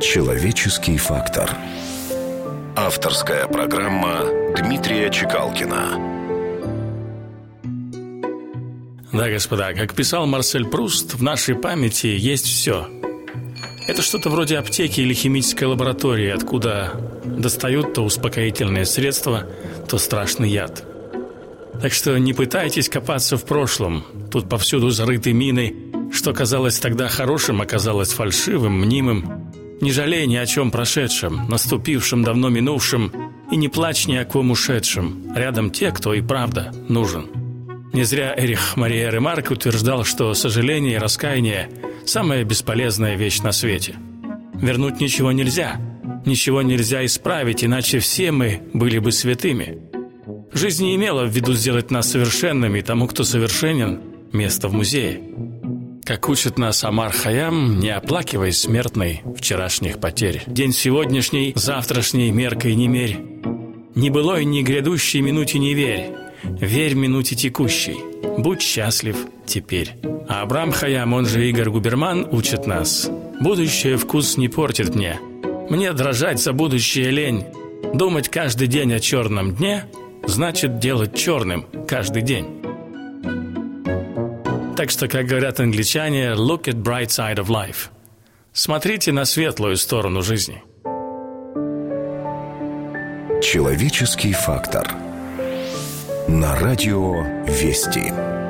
Человеческий фактор. Авторская программа Дмитрия Чекалкина. Да, господа, как писал Марсель Пруст, в нашей памяти есть все. Это что-то вроде аптеки или химической лаборатории, откуда достают то успокоительные средства, то страшный яд. Так что не пытайтесь копаться в прошлом. Тут повсюду зарыты мины. Что казалось тогда хорошим, оказалось фальшивым, мнимым. Не жалей ни о чем прошедшем, наступившем, давно минувшем, и не плачь ни о ком ушедшем. Рядом те, кто и правда нужен. Не зря Эрих Мария Ремарк утверждал, что сожаление и раскаяние – самая бесполезная вещь на свете. Вернуть ничего нельзя, ничего нельзя исправить, иначе все мы были бы святыми. Жизнь не имела в виду сделать нас совершенными, тому, кто совершенен, место в музее. Как учит нас Амар Хаям, не оплакивай смертный вчерашних потерь. День сегодняшний, завтрашний меркой не мерь. Ни былой, ни грядущей минуте не верь. Верь минуте текущей. Будь счастлив теперь. А Абрам Хаям, он же Игорь Губерман, учит нас. Будущее вкус не портит мне. Мне дрожать за будущее лень. Думать каждый день о черном дне значит делать черным каждый день. Так что, как говорят англичане, look at bright side of life. Смотрите на светлую сторону жизни. Человеческий фактор. На радио «Вести».